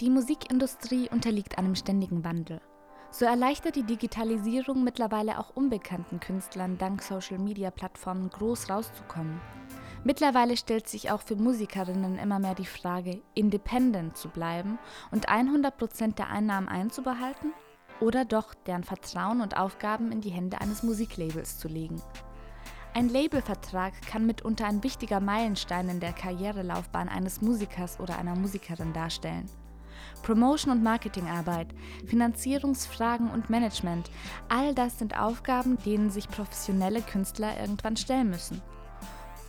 Die Musikindustrie unterliegt einem ständigen Wandel. So erleichtert die Digitalisierung mittlerweile auch unbekannten Künstlern dank Social-Media-Plattformen groß rauszukommen. Mittlerweile stellt sich auch für Musikerinnen immer mehr die Frage, independent zu bleiben und 100% der Einnahmen einzubehalten oder doch deren Vertrauen und Aufgaben in die Hände eines Musiklabels zu legen. Ein Labelvertrag kann mitunter ein wichtiger Meilenstein in der Karrierelaufbahn eines Musikers oder einer Musikerin darstellen. Promotion- und Marketingarbeit, Finanzierungsfragen und Management, all das sind Aufgaben, denen sich professionelle Künstler irgendwann stellen müssen.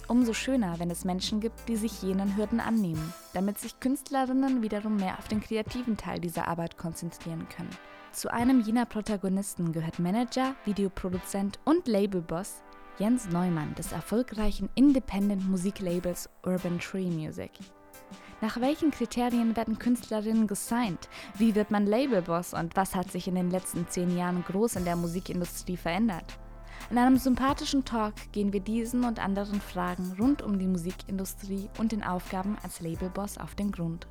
Umso schöner, wenn es Menschen gibt, die sich jenen Hürden annehmen, damit sich Künstlerinnen wiederum mehr auf den kreativen Teil dieser Arbeit konzentrieren können. Zu einem jener Protagonisten gehört Manager, Videoproduzent und Labelboss Jens Neumann des erfolgreichen Independent Musiklabels Urban Tree Music. Nach welchen Kriterien werden Künstlerinnen gesigned? Wie wird man Labelboss und was hat sich in den letzten zehn Jahren groß in der Musikindustrie verändert? In einem sympathischen Talk gehen wir diesen und anderen Fragen rund um die Musikindustrie und den Aufgaben als Labelboss auf den Grund.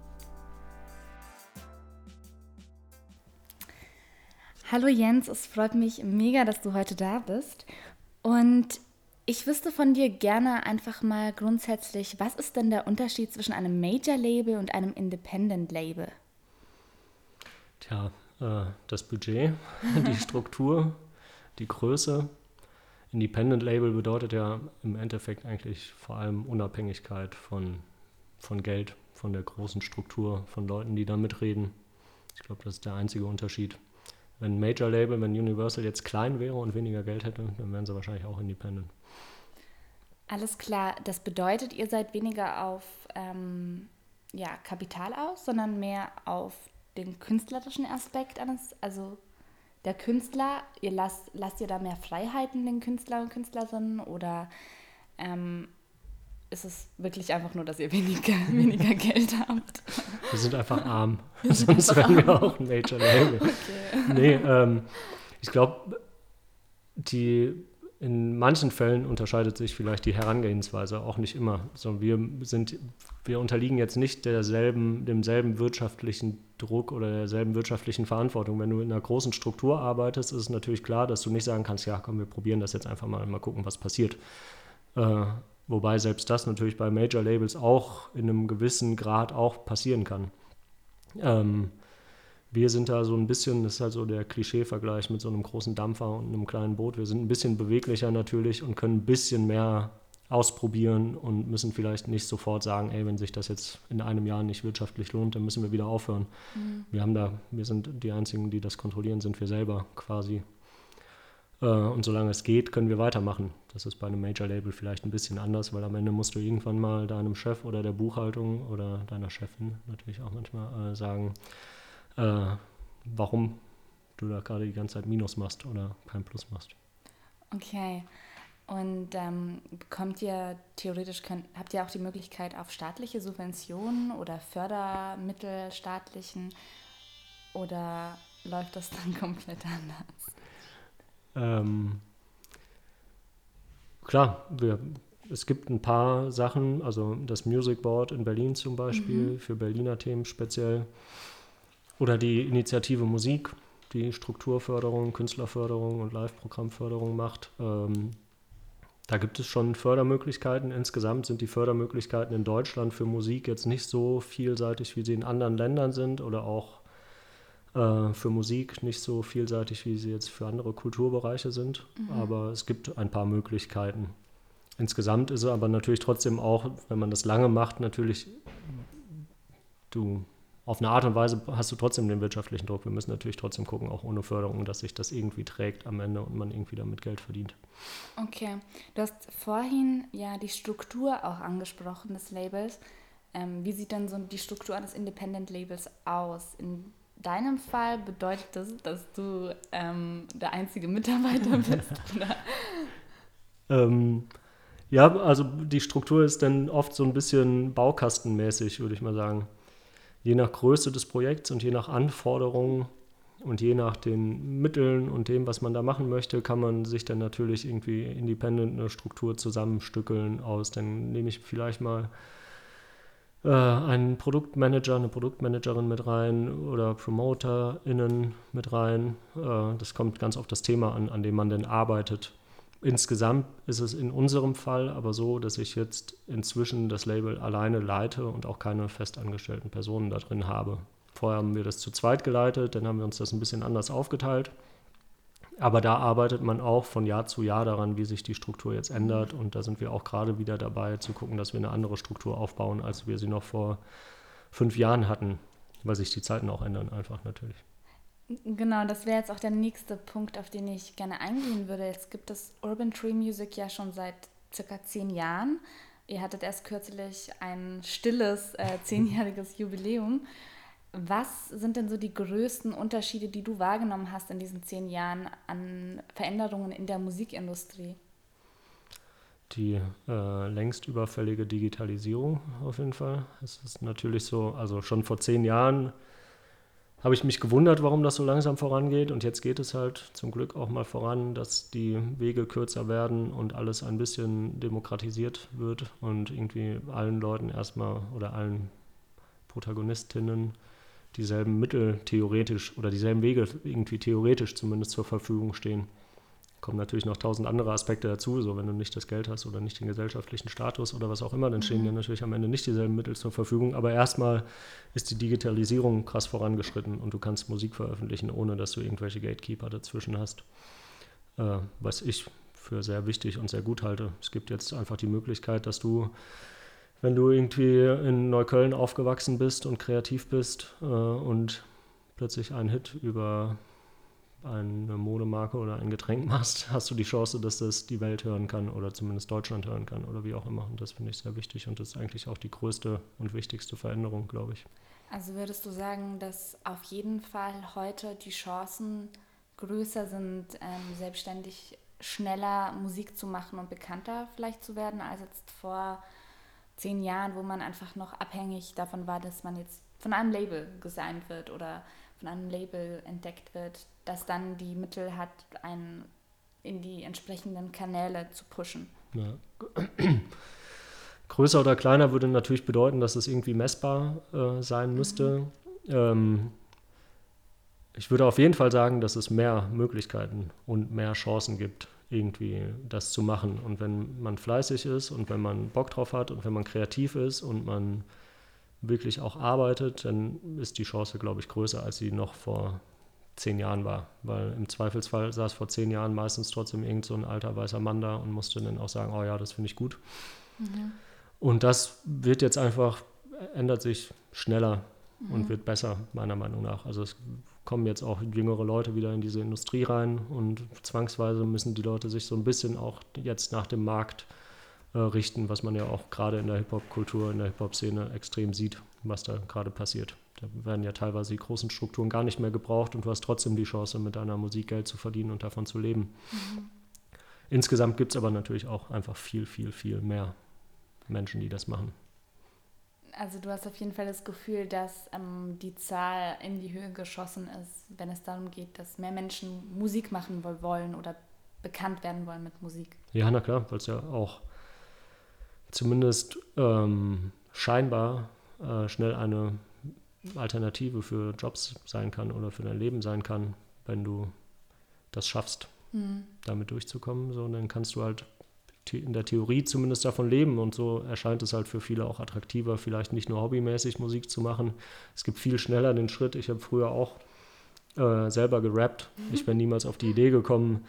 Hallo Jens, es freut mich mega, dass du heute da bist. Und ich wüsste von dir gerne einfach mal grundsätzlich, was ist denn der Unterschied zwischen einem Major-Label und einem Independent-Label? Tja, äh, das Budget, die Struktur, die Größe. Independent-Label bedeutet ja im Endeffekt eigentlich vor allem Unabhängigkeit von, von Geld, von der großen Struktur, von Leuten, die da mitreden. Ich glaube, das ist der einzige Unterschied. Wenn Major Label, wenn Universal jetzt klein wäre und weniger Geld hätte, dann wären sie wahrscheinlich auch independent. Alles klar, das bedeutet, ihr seid weniger auf ähm, ja, Kapital aus, sondern mehr auf den künstlerischen Aspekt eines, also der Künstler, ihr lasst, lasst ihr da mehr Freiheiten den Künstlern und Künstlerinnen oder ähm, ist es wirklich einfach nur, dass ihr weniger, weniger Geld habt? Wir sind einfach arm. Sonst wären wir auch ein Major Label. Okay. Nee, ähm, ich glaube, die in manchen Fällen unterscheidet sich vielleicht die Herangehensweise auch nicht immer. Also wir, sind, wir unterliegen jetzt nicht derselben, demselben wirtschaftlichen Druck oder derselben wirtschaftlichen Verantwortung. Wenn du in einer großen Struktur arbeitest, ist es natürlich klar, dass du nicht sagen kannst, ja komm, wir probieren das jetzt einfach mal, mal gucken, was passiert. Äh, wobei selbst das natürlich bei Major Labels auch in einem gewissen Grad auch passieren kann. Ähm, wir sind da so ein bisschen, das ist halt so der Klischee-Vergleich mit so einem großen Dampfer und einem kleinen Boot. Wir sind ein bisschen beweglicher natürlich und können ein bisschen mehr ausprobieren und müssen vielleicht nicht sofort sagen, ey, wenn sich das jetzt in einem Jahr nicht wirtschaftlich lohnt, dann müssen wir wieder aufhören. Mhm. Wir haben da, wir sind die einzigen, die das kontrollieren, sind wir selber quasi. Äh, und solange es geht, können wir weitermachen. Das ist bei einem Major-Label vielleicht ein bisschen anders, weil am Ende musst du irgendwann mal deinem Chef oder der Buchhaltung oder deiner Chefin natürlich auch manchmal äh, sagen, äh, warum du da gerade die ganze Zeit Minus machst oder kein Plus machst. Okay. Und ähm, bekommt ihr theoretisch, könnt, habt ihr auch die Möglichkeit auf staatliche Subventionen oder Fördermittel staatlichen oder läuft das dann komplett anders? Ähm, klar, wir, es gibt ein paar Sachen, also das Music Board in Berlin zum Beispiel, mhm. für Berliner Themen speziell. Oder die Initiative Musik, die Strukturförderung, Künstlerförderung und Live-Programmförderung macht. Ähm, da gibt es schon Fördermöglichkeiten. Insgesamt sind die Fördermöglichkeiten in Deutschland für Musik jetzt nicht so vielseitig, wie sie in anderen Ländern sind oder auch äh, für Musik nicht so vielseitig, wie sie jetzt für andere Kulturbereiche sind. Mhm. Aber es gibt ein paar Möglichkeiten. Insgesamt ist es aber natürlich trotzdem auch, wenn man das lange macht, natürlich, du auf eine Art und Weise hast du trotzdem den wirtschaftlichen Druck. Wir müssen natürlich trotzdem gucken, auch ohne Förderung, dass sich das irgendwie trägt am Ende und man irgendwie damit Geld verdient. Okay, du hast vorhin ja die Struktur auch angesprochen des Labels. Ähm, wie sieht denn so die Struktur eines Independent Labels aus? In deinem Fall bedeutet das, dass du ähm, der einzige Mitarbeiter bist? ähm, ja, also die Struktur ist dann oft so ein bisschen baukastenmäßig, würde ich mal sagen je nach Größe des Projekts und je nach Anforderungen und je nach den Mitteln und dem, was man da machen möchte, kann man sich dann natürlich irgendwie independent eine Struktur zusammenstückeln aus. Dann nehme ich vielleicht mal äh, einen Produktmanager, eine Produktmanagerin mit rein oder PromoterInnen mit rein. Äh, das kommt ganz auf das Thema an, an dem man denn arbeitet. Insgesamt ist es in unserem Fall aber so, dass ich jetzt inzwischen das Label alleine leite und auch keine festangestellten Personen da drin habe. Vorher haben wir das zu zweit geleitet, dann haben wir uns das ein bisschen anders aufgeteilt. Aber da arbeitet man auch von Jahr zu Jahr daran, wie sich die Struktur jetzt ändert. Und da sind wir auch gerade wieder dabei zu gucken, dass wir eine andere Struktur aufbauen, als wir sie noch vor fünf Jahren hatten, weil sich die Zeiten auch ändern, einfach natürlich. Genau, das wäre jetzt auch der nächste Punkt, auf den ich gerne eingehen würde. Jetzt gibt es Urban Tree Music ja schon seit circa zehn Jahren. Ihr hattet erst kürzlich ein stilles äh, zehnjähriges Jubiläum. Was sind denn so die größten Unterschiede, die du wahrgenommen hast in diesen zehn Jahren an Veränderungen in der Musikindustrie? Die äh, längst überfällige Digitalisierung auf jeden Fall. Es ist natürlich so, also schon vor zehn Jahren habe ich mich gewundert, warum das so langsam vorangeht. Und jetzt geht es halt zum Glück auch mal voran, dass die Wege kürzer werden und alles ein bisschen demokratisiert wird und irgendwie allen Leuten erstmal oder allen Protagonistinnen dieselben Mittel theoretisch oder dieselben Wege irgendwie theoretisch zumindest zur Verfügung stehen. Kommen natürlich noch tausend andere Aspekte dazu, so wenn du nicht das Geld hast oder nicht den gesellschaftlichen Status oder was auch immer, dann stehen mhm. dir natürlich am Ende nicht dieselben Mittel zur Verfügung. Aber erstmal ist die Digitalisierung krass vorangeschritten und du kannst Musik veröffentlichen, ohne dass du irgendwelche Gatekeeper dazwischen hast. Äh, was ich für sehr wichtig und sehr gut halte. Es gibt jetzt einfach die Möglichkeit, dass du wenn du irgendwie in Neukölln aufgewachsen bist und kreativ bist äh, und plötzlich einen Hit über eine Modemarke oder ein Getränk machst, hast du die Chance, dass das die Welt hören kann oder zumindest Deutschland hören kann oder wie auch immer. Und das finde ich sehr wichtig und das ist eigentlich auch die größte und wichtigste Veränderung, glaube ich. Also würdest du sagen, dass auf jeden Fall heute die Chancen größer sind, ähm, selbstständig schneller Musik zu machen und bekannter vielleicht zu werden, als jetzt vor zehn Jahren, wo man einfach noch abhängig davon war, dass man jetzt von einem Label gesigned wird oder von einem Label entdeckt wird, das dann die Mittel hat, einen in die entsprechenden Kanäle zu pushen. Ja. Größer oder kleiner würde natürlich bedeuten, dass es irgendwie messbar äh, sein mhm. müsste. Mhm. Ähm, ich würde auf jeden Fall sagen, dass es mehr Möglichkeiten und mehr Chancen gibt irgendwie das zu machen. Und wenn man fleißig ist und wenn man Bock drauf hat und wenn man kreativ ist und man wirklich auch arbeitet, dann ist die Chance, glaube ich, größer, als sie noch vor zehn Jahren war. Weil im Zweifelsfall saß vor zehn Jahren meistens trotzdem irgend so ein alter weißer Mann da und musste dann auch sagen, oh ja, das finde ich gut. Mhm. Und das wird jetzt einfach, ändert sich schneller mhm. und wird besser, meiner Meinung nach. Also es kommen jetzt auch jüngere Leute wieder in diese Industrie rein und zwangsweise müssen die Leute sich so ein bisschen auch jetzt nach dem Markt äh, richten, was man ja auch gerade in der Hip-Hop-Kultur, in der Hip-Hop-Szene extrem sieht, was da gerade passiert. Da werden ja teilweise die großen Strukturen gar nicht mehr gebraucht und du hast trotzdem die Chance, mit deiner Musik Geld zu verdienen und davon zu leben. Mhm. Insgesamt gibt es aber natürlich auch einfach viel, viel, viel mehr Menschen, die das machen also du hast auf jeden Fall das Gefühl, dass ähm, die Zahl in die Höhe geschossen ist, wenn es darum geht, dass mehr Menschen Musik machen wollen oder bekannt werden wollen mit Musik. Ja, na klar, weil es ja auch zumindest ähm, scheinbar äh, schnell eine Alternative für Jobs sein kann oder für dein Leben sein kann, wenn du das schaffst, mhm. damit durchzukommen. So, dann kannst du halt in der Theorie zumindest davon leben und so erscheint es halt für viele auch attraktiver, vielleicht nicht nur hobbymäßig Musik zu machen. Es gibt viel schneller den Schritt. Ich habe früher auch äh, selber gerappt. Mhm. Ich wäre niemals auf die Idee gekommen,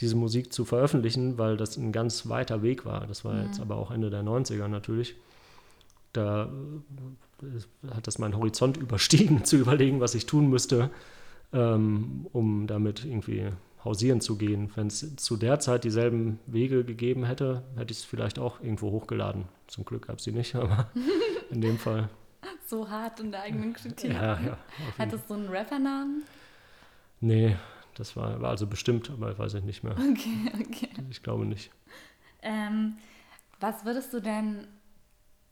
diese Musik zu veröffentlichen, weil das ein ganz weiter Weg war. Das war mhm. jetzt aber auch Ende der 90er natürlich. Da äh, hat das meinen Horizont überstiegen, zu überlegen, was ich tun müsste, ähm, um damit irgendwie hausieren zu gehen. Wenn es zu der Zeit dieselben Wege gegeben hätte, hätte ich es vielleicht auch irgendwo hochgeladen. Zum Glück gab es sie nicht, aber in dem Fall. So hart in der eigenen Kritik. Ja, ja. Hat es so einen Rappernamen? Nee, das war, war also bestimmt, aber weiß ich nicht mehr. Okay, okay. Ich glaube nicht. Ähm, was würdest du denn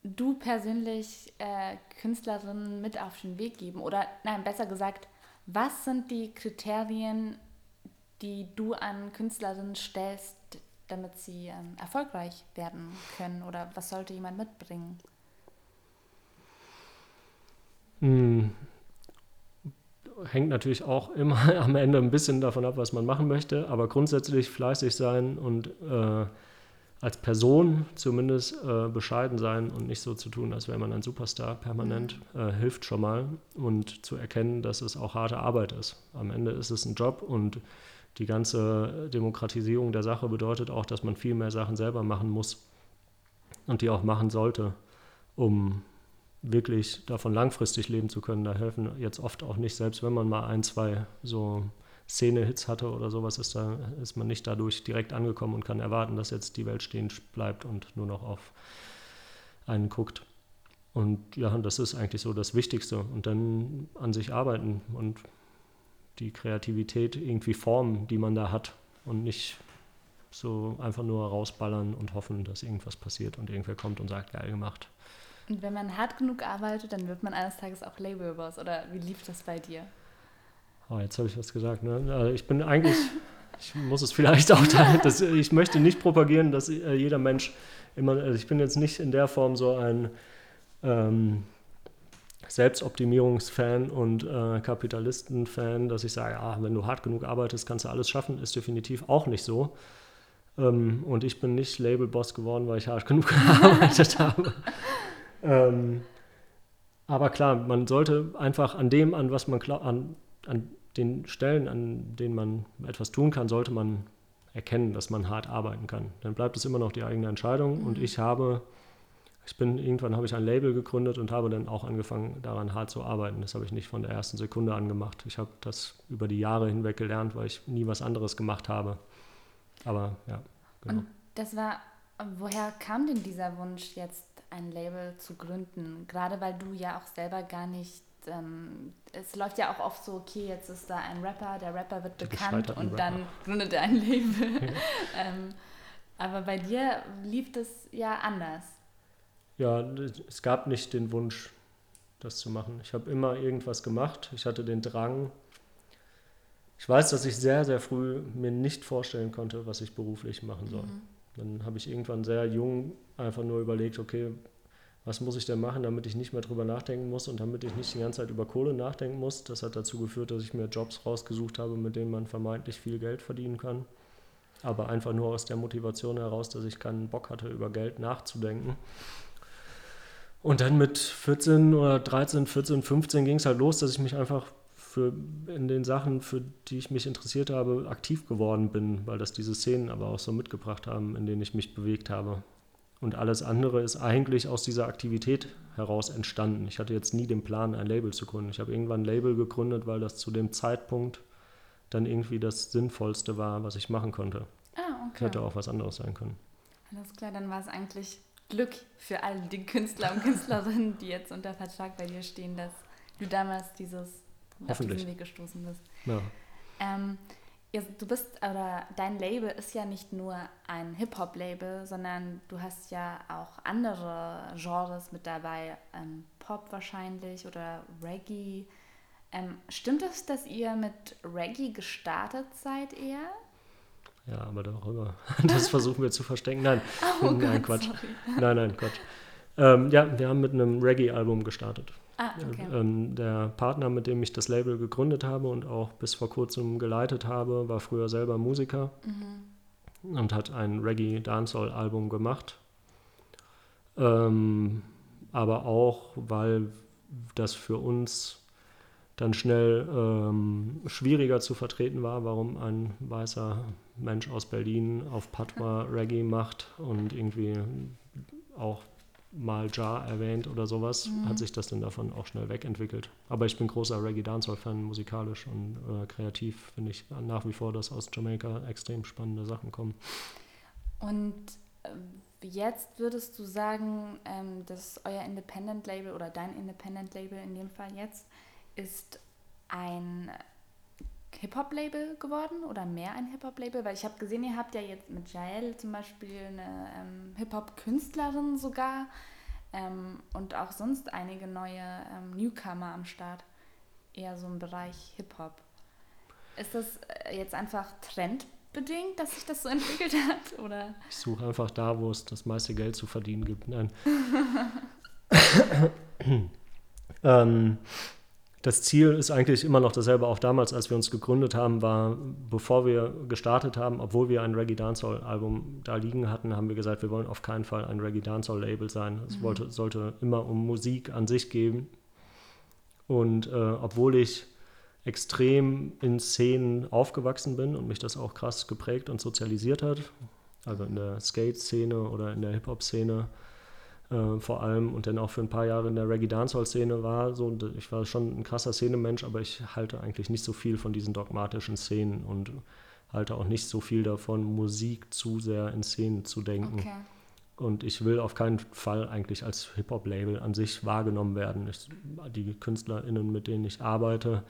du persönlich äh, Künstlerinnen mit auf den Weg geben? Oder nein, besser gesagt, was sind die Kriterien, die du an Künstlerinnen stellst, damit sie ähm, erfolgreich werden können? Oder was sollte jemand mitbringen? Hm, hängt natürlich auch immer am Ende ein bisschen davon ab, was man machen möchte, aber grundsätzlich fleißig sein und äh, als Person zumindest äh, bescheiden sein und nicht so zu tun, als wäre man ein Superstar permanent, mhm. äh, hilft schon mal und zu erkennen, dass es auch harte Arbeit ist. Am Ende ist es ein Job und die ganze Demokratisierung der Sache bedeutet auch, dass man viel mehr Sachen selber machen muss und die auch machen sollte, um wirklich davon langfristig leben zu können. Da helfen jetzt oft auch nicht, selbst wenn man mal ein, zwei so Szene-Hits hatte oder sowas, ist, da, ist man nicht dadurch direkt angekommen und kann erwarten, dass jetzt die Welt stehen bleibt und nur noch auf einen guckt. Und ja, das ist eigentlich so das Wichtigste. Und dann an sich arbeiten und die Kreativität irgendwie formen, die man da hat und nicht so einfach nur rausballern und hoffen, dass irgendwas passiert und irgendwer kommt und sagt, geil gemacht. Und wenn man hart genug arbeitet, dann wird man eines Tages auch Labelboss. Oder wie lief das bei dir? Oh, jetzt habe ich was gesagt. Ne? Also ich bin eigentlich, ich muss es vielleicht auch, da, dass, ich möchte nicht propagieren, dass äh, jeder Mensch immer, also ich bin jetzt nicht in der Form so ein ähm, Selbstoptimierungsfan und äh, Kapitalistenfan, dass ich sage, ah, wenn du hart genug arbeitest, kannst du alles schaffen, ist definitiv auch nicht so. Ähm, und ich bin nicht Labelboss geworden, weil ich hart genug gearbeitet habe. Ähm, aber klar, man sollte einfach an dem, an was man an, an den Stellen, an denen man etwas tun kann, sollte man erkennen, dass man hart arbeiten kann. Dann bleibt es immer noch die eigene Entscheidung. Mhm. Und ich habe, ich bin, irgendwann habe ich ein Label gegründet und habe dann auch angefangen, daran hart zu arbeiten. Das habe ich nicht von der ersten Sekunde an gemacht. Ich habe das über die Jahre hinweg gelernt, weil ich nie was anderes gemacht habe. Aber ja, genau. Und das war, woher kam denn dieser Wunsch jetzt ein Label zu gründen? Gerade weil du ja auch selber gar nicht ähm, es läuft ja auch oft so, okay, jetzt ist da ein Rapper, der Rapper wird der bekannt und dann gründet er ein Label. ähm, aber bei dir lief das ja anders. Ja, es gab nicht den Wunsch, das zu machen. Ich habe immer irgendwas gemacht. Ich hatte den Drang. Ich weiß, dass ich sehr, sehr früh mir nicht vorstellen konnte, was ich beruflich machen soll. Mhm. Dann habe ich irgendwann sehr jung einfach nur überlegt, okay, was muss ich denn machen, damit ich nicht mehr drüber nachdenken muss und damit ich nicht die ganze Zeit über Kohle nachdenken muss. Das hat dazu geführt, dass ich mir Jobs rausgesucht habe, mit denen man vermeintlich viel Geld verdienen kann. Aber einfach nur aus der Motivation heraus, dass ich keinen Bock hatte, über Geld nachzudenken. Und dann mit 14 oder 13, 14, 15 ging es halt los, dass ich mich einfach für in den Sachen, für die ich mich interessiert habe, aktiv geworden bin, weil das diese Szenen aber auch so mitgebracht haben, in denen ich mich bewegt habe. Und alles andere ist eigentlich aus dieser Aktivität heraus entstanden. Ich hatte jetzt nie den Plan, ein Label zu gründen. Ich habe irgendwann ein Label gegründet, weil das zu dem Zeitpunkt dann irgendwie das Sinnvollste war, was ich machen konnte. Ah, okay. Hätte auch was anderes sein können. Alles klar, dann war es eigentlich Glück für all die Künstler und Künstlerinnen, die jetzt unter Vertrag bei dir stehen, dass du damals dieses auf diesen Weg gestoßen bist. Ja. Ähm, du bist, oder dein Label ist ja nicht nur ein Hip-Hop-Label, sondern du hast ja auch andere Genres mit dabei, ähm, Pop wahrscheinlich oder Reggae. Ähm, stimmt es, dass ihr mit Reggae gestartet seid eher? Ja, aber darüber, das versuchen wir zu verstecken. Nein, oh nein, Gott, Quatsch. Sorry. Nein, nein, Quatsch. Ähm, ja, wir haben mit einem Reggae-Album gestartet. Ah, okay. Ähm, der Partner, mit dem ich das Label gegründet habe und auch bis vor kurzem geleitet habe, war früher selber Musiker mhm. und hat ein Reggae-Dancehall-Album gemacht. Ähm, aber auch, weil das für uns dann schnell ähm, schwieriger zu vertreten war, warum ein weißer Mensch aus Berlin auf Patois Reggae macht und irgendwie auch mal Jar erwähnt oder sowas, mhm. hat sich das dann davon auch schnell wegentwickelt. Aber ich bin großer Reggae Dancehall-Fan, musikalisch und äh, kreativ finde ich nach wie vor, dass aus Jamaika extrem spannende Sachen kommen. Und äh, jetzt würdest du sagen, ähm, dass euer Independent-Label oder dein Independent-Label in dem Fall jetzt ist ein Hip-Hop-Label geworden oder mehr ein Hip-Hop-Label? Weil ich habe gesehen, ihr habt ja jetzt mit Jael zum Beispiel eine ähm, Hip-Hop-Künstlerin sogar ähm, und auch sonst einige neue ähm, Newcomer am Start. Eher so im Bereich Hip-Hop. Ist das äh, jetzt einfach trendbedingt, dass sich das so entwickelt hat? Oder? Ich suche einfach da, wo es das meiste Geld zu verdienen gibt. Nein. Ähm, das Ziel ist eigentlich immer noch dasselbe. Auch damals, als wir uns gegründet haben, war, bevor wir gestartet haben, obwohl wir ein Reggae Dancehall Album da liegen hatten, haben wir gesagt, wir wollen auf keinen Fall ein Reggae Dancehall Label sein. Es mhm. wollte, sollte immer um Musik an sich gehen. Und äh, obwohl ich extrem in Szenen aufgewachsen bin und mich das auch krass geprägt und sozialisiert hat, also in der Skate-Szene oder in der Hip-Hop-Szene, äh, vor allem und dann auch für ein paar Jahre in der Reggae Dancehall Szene war. So, ich war schon ein krasser Szenemensch, aber ich halte eigentlich nicht so viel von diesen dogmatischen Szenen und halte auch nicht so viel davon, Musik zu sehr in Szenen zu denken. Okay. Und ich will auf keinen Fall eigentlich als Hip-Hop-Label an sich wahrgenommen werden. Ich, die KünstlerInnen, mit denen ich arbeite,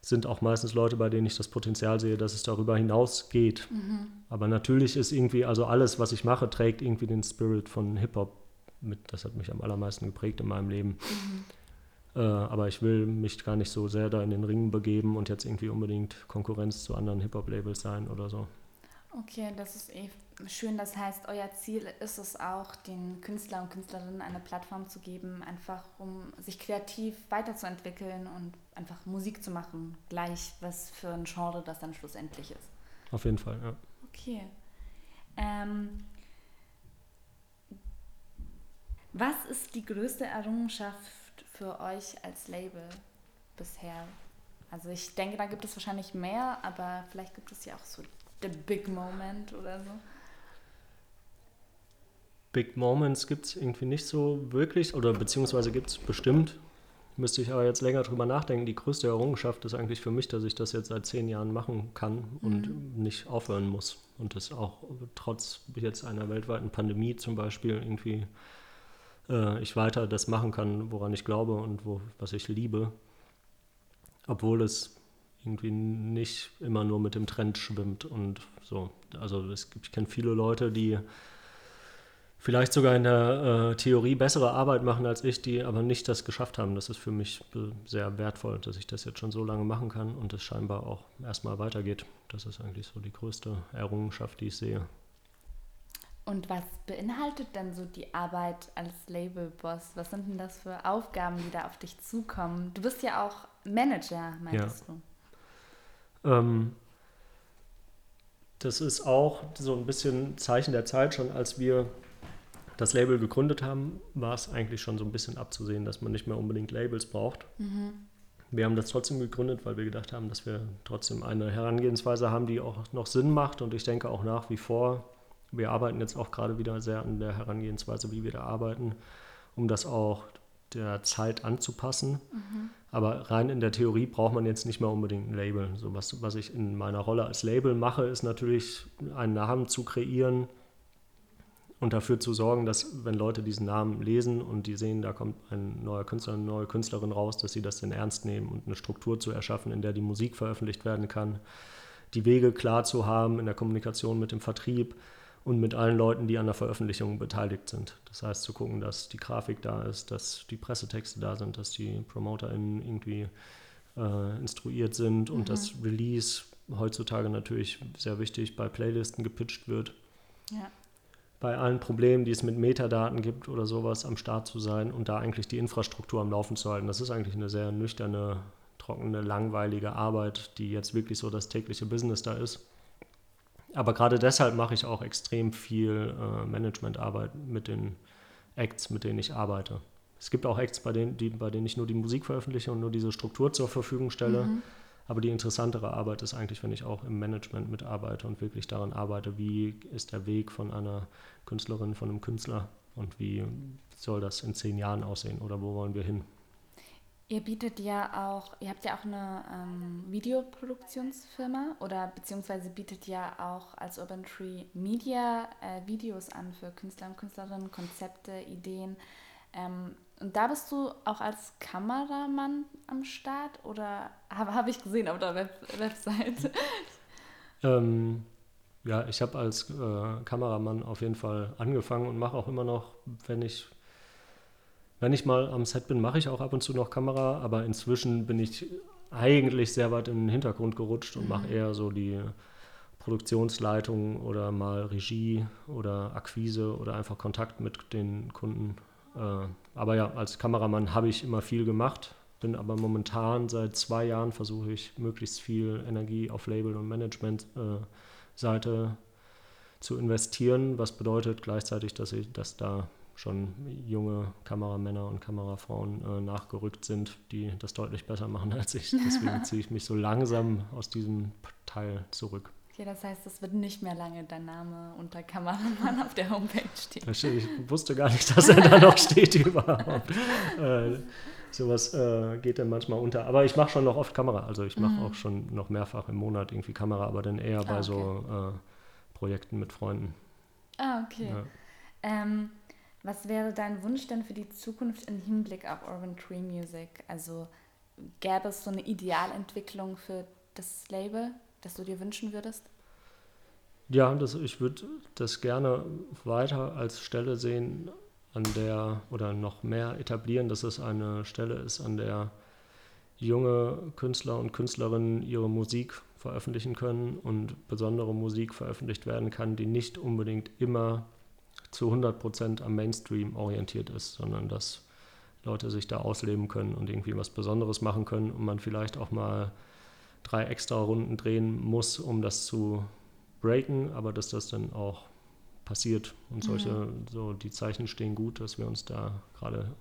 sind auch meistens Leute, bei denen ich das Potenzial sehe, dass es darüber hinaus geht. Mhm. Aber natürlich ist irgendwie, also alles, was ich mache, trägt irgendwie den Spirit von Hip-Hop mit, das hat mich am allermeisten geprägt in meinem Leben. Mhm. Äh, aber ich will mich gar nicht so sehr da in den Ringen begeben und jetzt irgendwie unbedingt Konkurrenz zu anderen Hip-Hop-Labels sein oder so. Okay, das ist eh schön. Das heißt, euer Ziel ist es auch, den Künstlern und Künstlerinnen eine Plattform zu geben, einfach um sich kreativ weiterzuentwickeln und einfach Musik zu machen, gleich was für ein Genre das dann schlussendlich ist. Auf jeden Fall, ja. Okay. Ähm, was ist die größte Errungenschaft für euch als Label bisher? Also ich denke, da gibt es wahrscheinlich mehr, aber vielleicht gibt es ja auch so the big moment oder so. Big Moments gibt es irgendwie nicht so wirklich, oder beziehungsweise gibt es bestimmt. Müsste ich aber jetzt länger drüber nachdenken. Die größte Errungenschaft ist eigentlich für mich, dass ich das jetzt seit zehn Jahren machen kann und mhm. nicht aufhören muss. Und das auch trotz jetzt einer weltweiten Pandemie zum Beispiel irgendwie äh, ich weiter das machen kann, woran ich glaube und wo, was ich liebe. Obwohl es irgendwie nicht immer nur mit dem Trend schwimmt und so. Also es gibt, ich kenne viele Leute, die vielleicht sogar in der äh, Theorie bessere Arbeit machen als ich, die aber nicht das geschafft haben. Das ist für mich sehr wertvoll, dass ich das jetzt schon so lange machen kann und es scheinbar auch erstmal weitergeht. Das ist eigentlich so die größte Errungenschaft, die ich sehe. Und was beinhaltet denn so die Arbeit als Labelboss? Was sind denn das für Aufgaben, die da auf dich zukommen? Du bist ja auch Manager, meinst ja. du? Ähm, das ist auch so ein bisschen Zeichen der Zeit. Schon als wir das Label gegründet haben, war es eigentlich schon so ein bisschen abzusehen, dass man nicht mehr unbedingt Labels braucht. Mhm. Wir haben das trotzdem gegründet, weil wir gedacht haben, dass wir trotzdem eine Herangehensweise haben, die auch noch Sinn macht. Und ich denke auch nach wie vor, wir arbeiten jetzt auch gerade wieder sehr an der Herangehensweise, wie wir da arbeiten, um das auch der Zeit anzupassen. Mhm. Aber rein in der Theorie braucht man jetzt nicht mehr unbedingt ein Label. So was, was ich in meiner Rolle als Label mache, ist natürlich einen Namen zu kreieren und dafür zu sorgen, dass wenn Leute diesen Namen lesen und die sehen, da kommt ein neuer Künstler, eine neue Künstlerin raus, dass sie das dann ernst nehmen und eine Struktur zu erschaffen, in der die Musik veröffentlicht werden kann, die Wege klar zu haben in der Kommunikation mit dem Vertrieb, und mit allen Leuten, die an der Veröffentlichung beteiligt sind. Das heißt, zu gucken, dass die Grafik da ist, dass die Pressetexte da sind, dass die PromoterInnen irgendwie äh, instruiert sind mhm. und das Release heutzutage natürlich sehr wichtig bei Playlisten gepitcht wird. Ja. Bei allen Problemen, die es mit Metadaten gibt oder sowas, am Start zu sein und da eigentlich die Infrastruktur am Laufen zu halten. Das ist eigentlich eine sehr nüchterne, trockene, langweilige Arbeit, die jetzt wirklich so das tägliche Business da ist aber gerade deshalb mache ich auch extrem viel äh, Managementarbeit mit den Acts, mit denen ich arbeite. Es gibt auch Acts, bei denen, die, bei denen ich nur die Musik veröffentliche und nur diese Struktur zur Verfügung stelle. Mhm. Aber die interessantere Arbeit ist eigentlich, wenn ich auch im Management mitarbeite und wirklich daran arbeite, wie ist der Weg von einer Künstlerin, von einem Künstler und wie soll das in zehn Jahren aussehen oder wo wollen wir hin? Ihr bietet ja auch, ihr habt ja auch eine ähm, Videoproduktionsfirma oder beziehungsweise bietet ja auch als Urban Tree Media äh, Videos an für Künstler und Künstlerinnen, Konzepte, Ideen. Ähm, und da bist du auch als Kameramann am Start oder habe hab ich gesehen auf der Web Website? Ähm, ja, ich habe als äh, Kameramann auf jeden Fall angefangen und mache auch immer noch, wenn ich wenn ich mal am Set bin, mache ich auch ab und zu noch Kamera, aber inzwischen bin ich eigentlich sehr weit in den Hintergrund gerutscht und mhm. mache eher so die Produktionsleitung oder mal Regie oder Akquise oder einfach Kontakt mit den Kunden Äh, aber ja, als Kameramann habe ich immer viel gemacht, bin aber momentan seit zwei Jahren versuche ich möglichst viel Energie auf Label- und Management-Seite äh, zu investieren, was bedeutet gleichzeitig, dass ich, dass da schon junge Kameramänner und Kamerafrauen äh, nachgerückt sind, die das deutlich besser machen als ich. Deswegen ziehe ich mich so langsam aus diesem Teil zurück. Okay, das heißt, es wird nicht mehr lange dein Name unter Kameramann auf der Homepage stehen. Ich wusste gar nicht, dass er da noch steht überhaupt. Äh, sowas äh, geht dann manchmal unter. Aber ich mache schon noch oft Kamera. Also ich mache mhm. auch schon noch mehrfach im Monat irgendwie Kamera, aber dann eher ah, bei okay. so äh, Projekten mit Freunden. Ah, okay. Ja. Ähm, was wäre dein Wunsch denn für die Zukunft im Hinblick auf Urban Tree Music? Also gäbe es so eine Idealentwicklung für das Label? das du dir wünschen würdest? Ja, das, ich würde das gerne weiter als Stelle sehen, an der oder noch mehr etablieren, dass es eine Stelle ist, an der junge Künstler und Künstlerinnen ihre Musik veröffentlichen können und besondere Musik veröffentlicht werden kann, die nicht unbedingt immer zu 100 Prozent am Mainstream orientiert ist, sondern dass Leute sich da ausleben können und irgendwie was Besonderes machen können und man vielleicht auch mal drei extra Runden drehen muss, um das zu breaken, aber dass das dann auch passiert. Und solche, mhm. so die Zeichen stehen gut, dass wir uns da gerade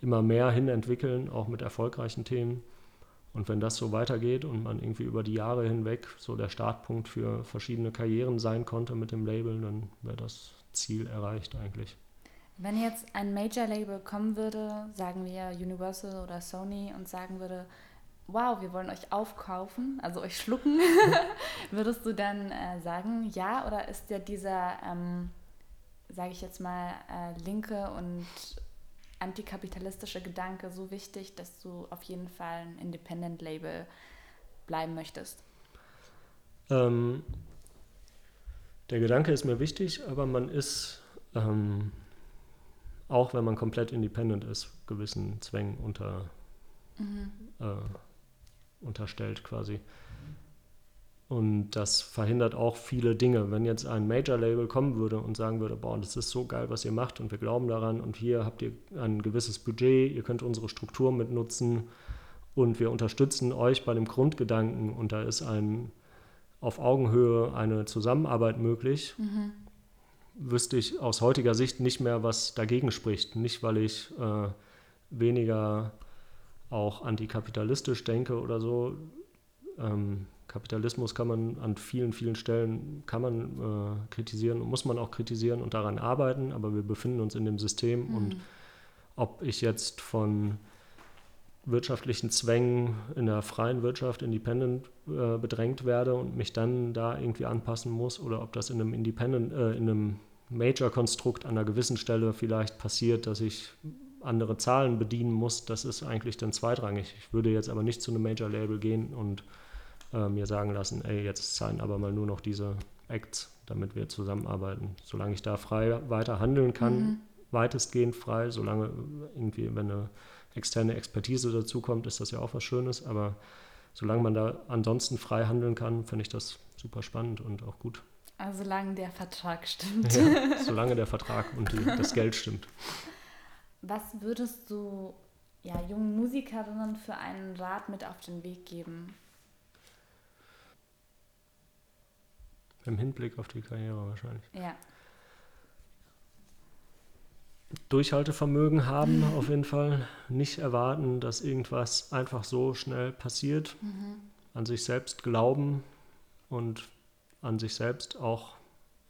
immer mehr hin entwickeln, auch mit erfolgreichen Themen. Und wenn das so weitergeht und man irgendwie über die Jahre hinweg so der Startpunkt für verschiedene Karrieren sein konnte mit dem Label, dann wäre das Ziel erreicht eigentlich. Wenn jetzt ein Major-Label kommen würde, sagen wir Universal oder Sony, und sagen würde, wow, wir wollen euch aufkaufen, also euch schlucken, würdest du dann äh, sagen, ja, oder ist dir dieser, ähm, sage ich jetzt mal, äh, linke und antikapitalistische Gedanke so wichtig, dass du auf jeden Fall ein Independent-Label bleiben möchtest? Ähm, der Gedanke ist mir wichtig, aber man ist, ähm, auch wenn man komplett independent ist, gewissen Zwängen unter. Mhm. Äh, unterstellt quasi. Und das verhindert auch viele Dinge. Wenn jetzt ein Major-Label kommen würde und sagen würde, boah, das ist so geil, was ihr macht und wir glauben daran und hier habt ihr ein gewisses Budget, ihr könnt unsere Struktur mitnutzen und wir unterstützen euch bei dem Grundgedanken und da ist ein auf Augenhöhe eine Zusammenarbeit möglich, mhm. wüsste ich aus heutiger Sicht nicht mehr, was dagegen spricht. Nicht, weil ich äh, weniger auch antikapitalistisch denke oder so. Ähm, Kapitalismus kann man an vielen, vielen Stellen kann man äh, kritisieren und muss man auch kritisieren und daran arbeiten, aber wir befinden uns in dem System mhm. und ob ich jetzt von wirtschaftlichen Zwängen in der freien Wirtschaft independent äh, bedrängt werde und mich dann da irgendwie anpassen muss oder ob das in einem Independent, äh, in einem Major-Konstrukt an einer gewissen Stelle vielleicht passiert, dass ich andere Zahlen bedienen muss, das ist eigentlich dann zweitrangig. Ich würde jetzt aber nicht zu einem Major-Label gehen und äh, mir sagen lassen, ey, jetzt zahlen aber mal nur noch diese Acts, damit wir zusammenarbeiten. Solange ich da frei weiter handeln kann, mhm. weitestgehend frei, solange irgendwie, wenn eine externe Expertise dazukommt, ist das ja auch was Schönes, aber solange man da ansonsten frei handeln kann, finde ich das super spannend und auch gut. Also solange der Vertrag stimmt. Ja, solange der Vertrag und die, das Geld stimmt. Was würdest du ja, jungen Musikerinnen für einen Rat mit auf den Weg geben? Im Hinblick auf die Karriere wahrscheinlich. Ja. Durchhaltevermögen haben auf jeden Fall. Nicht erwarten, dass irgendwas einfach so schnell passiert. Mhm. An sich selbst glauben und an sich selbst auch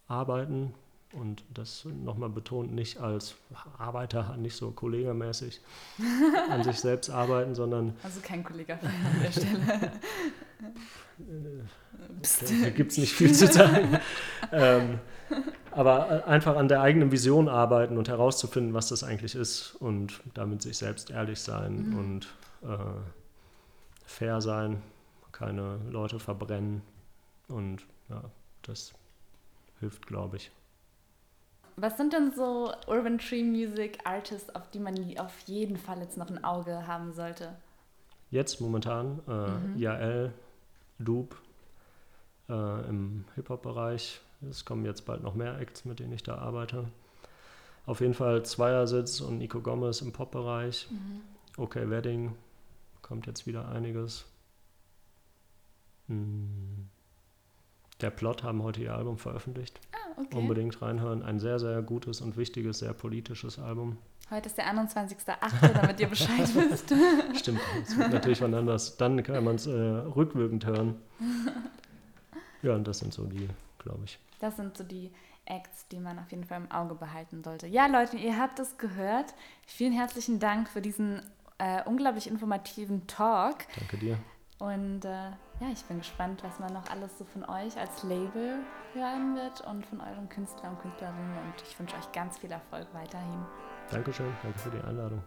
arbeiten, und das nochmal betont, nicht als Arbeiter, nicht so kollegamäßig an sich selbst arbeiten, sondern. Also kein Kollege an der Stelle. da gibt es nicht viel zu sagen. ähm, aber einfach an der eigenen Vision arbeiten und herauszufinden, was das eigentlich ist und damit sich selbst ehrlich sein mhm. und äh, fair sein, keine Leute verbrennen und ja, das hilft, glaube ich. Was sind denn so Urban Tree Music Artists, auf die man auf jeden Fall jetzt noch ein Auge haben sollte? Jetzt momentan äh, mhm. IAL, Loop äh, im Hip-Hop-Bereich. Es kommen jetzt bald noch mehr Acts, mit denen ich da arbeite. Auf jeden Fall Zweiersitz und Nico Gomez im Pop-Bereich. Mhm. Okay, Wedding, kommt jetzt wieder einiges. Hm. Der Plot haben heute ihr Album veröffentlicht. Ah, okay. Unbedingt reinhören. Ein sehr, sehr gutes und wichtiges, sehr politisches Album. Heute ist der 21.08., damit ihr Bescheid wisst. Stimmt, es wird natürlich wann anders. Dann kann man es äh, rückwirkend hören. Ja, und das sind so die, glaube ich. Das sind so die Acts, die man auf jeden Fall im Auge behalten sollte. Ja, Leute, ihr habt es gehört. Vielen herzlichen Dank für diesen äh, unglaublich informativen Talk. Danke dir. Und äh, ja, ich bin gespannt, was man noch alles so von euch als Label hören wird und von euren Künstlern und Künstlerinnen. Und ich wünsche euch ganz viel Erfolg weiterhin. Dankeschön, danke für die Einladung.